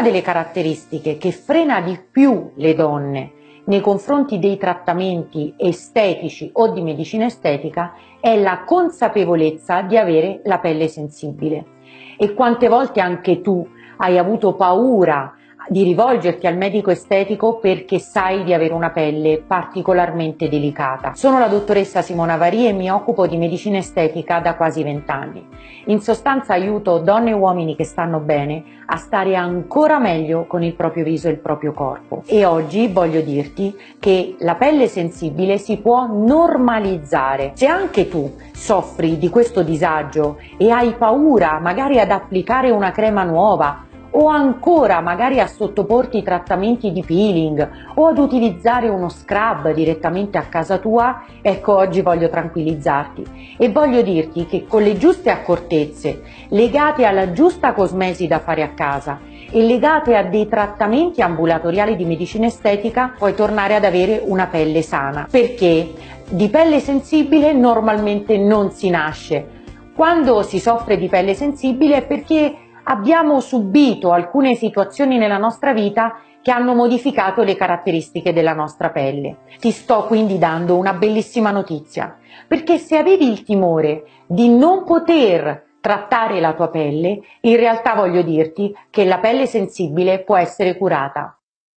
delle caratteristiche che frena di più le donne nei confronti dei trattamenti estetici o di medicina estetica è la consapevolezza di avere la pelle sensibile. E quante volte anche tu hai avuto paura di rivolgerti al medico estetico perché sai di avere una pelle particolarmente delicata. Sono la dottoressa Simona Vari e mi occupo di medicina estetica da quasi vent'anni. In sostanza aiuto donne e uomini che stanno bene a stare ancora meglio con il proprio viso e il proprio corpo. E oggi voglio dirti che la pelle sensibile si può normalizzare. Se anche tu soffri di questo disagio e hai paura magari ad applicare una crema nuova o ancora magari a sottoporti trattamenti di peeling o ad utilizzare uno scrub direttamente a casa tua, ecco oggi voglio tranquillizzarti. E voglio dirti che con le giuste accortezze legate alla giusta cosmesi da fare a casa e legate a dei trattamenti ambulatoriali di medicina estetica puoi tornare ad avere una pelle sana. Perché? Di pelle sensibile normalmente non si nasce. Quando si soffre di pelle sensibile è perché abbiamo subito alcune situazioni nella nostra vita che hanno modificato le caratteristiche della nostra pelle. Ti sto quindi dando una bellissima notizia, perché se avevi il timore di non poter trattare la tua pelle, in realtà voglio dirti che la pelle sensibile può essere curata.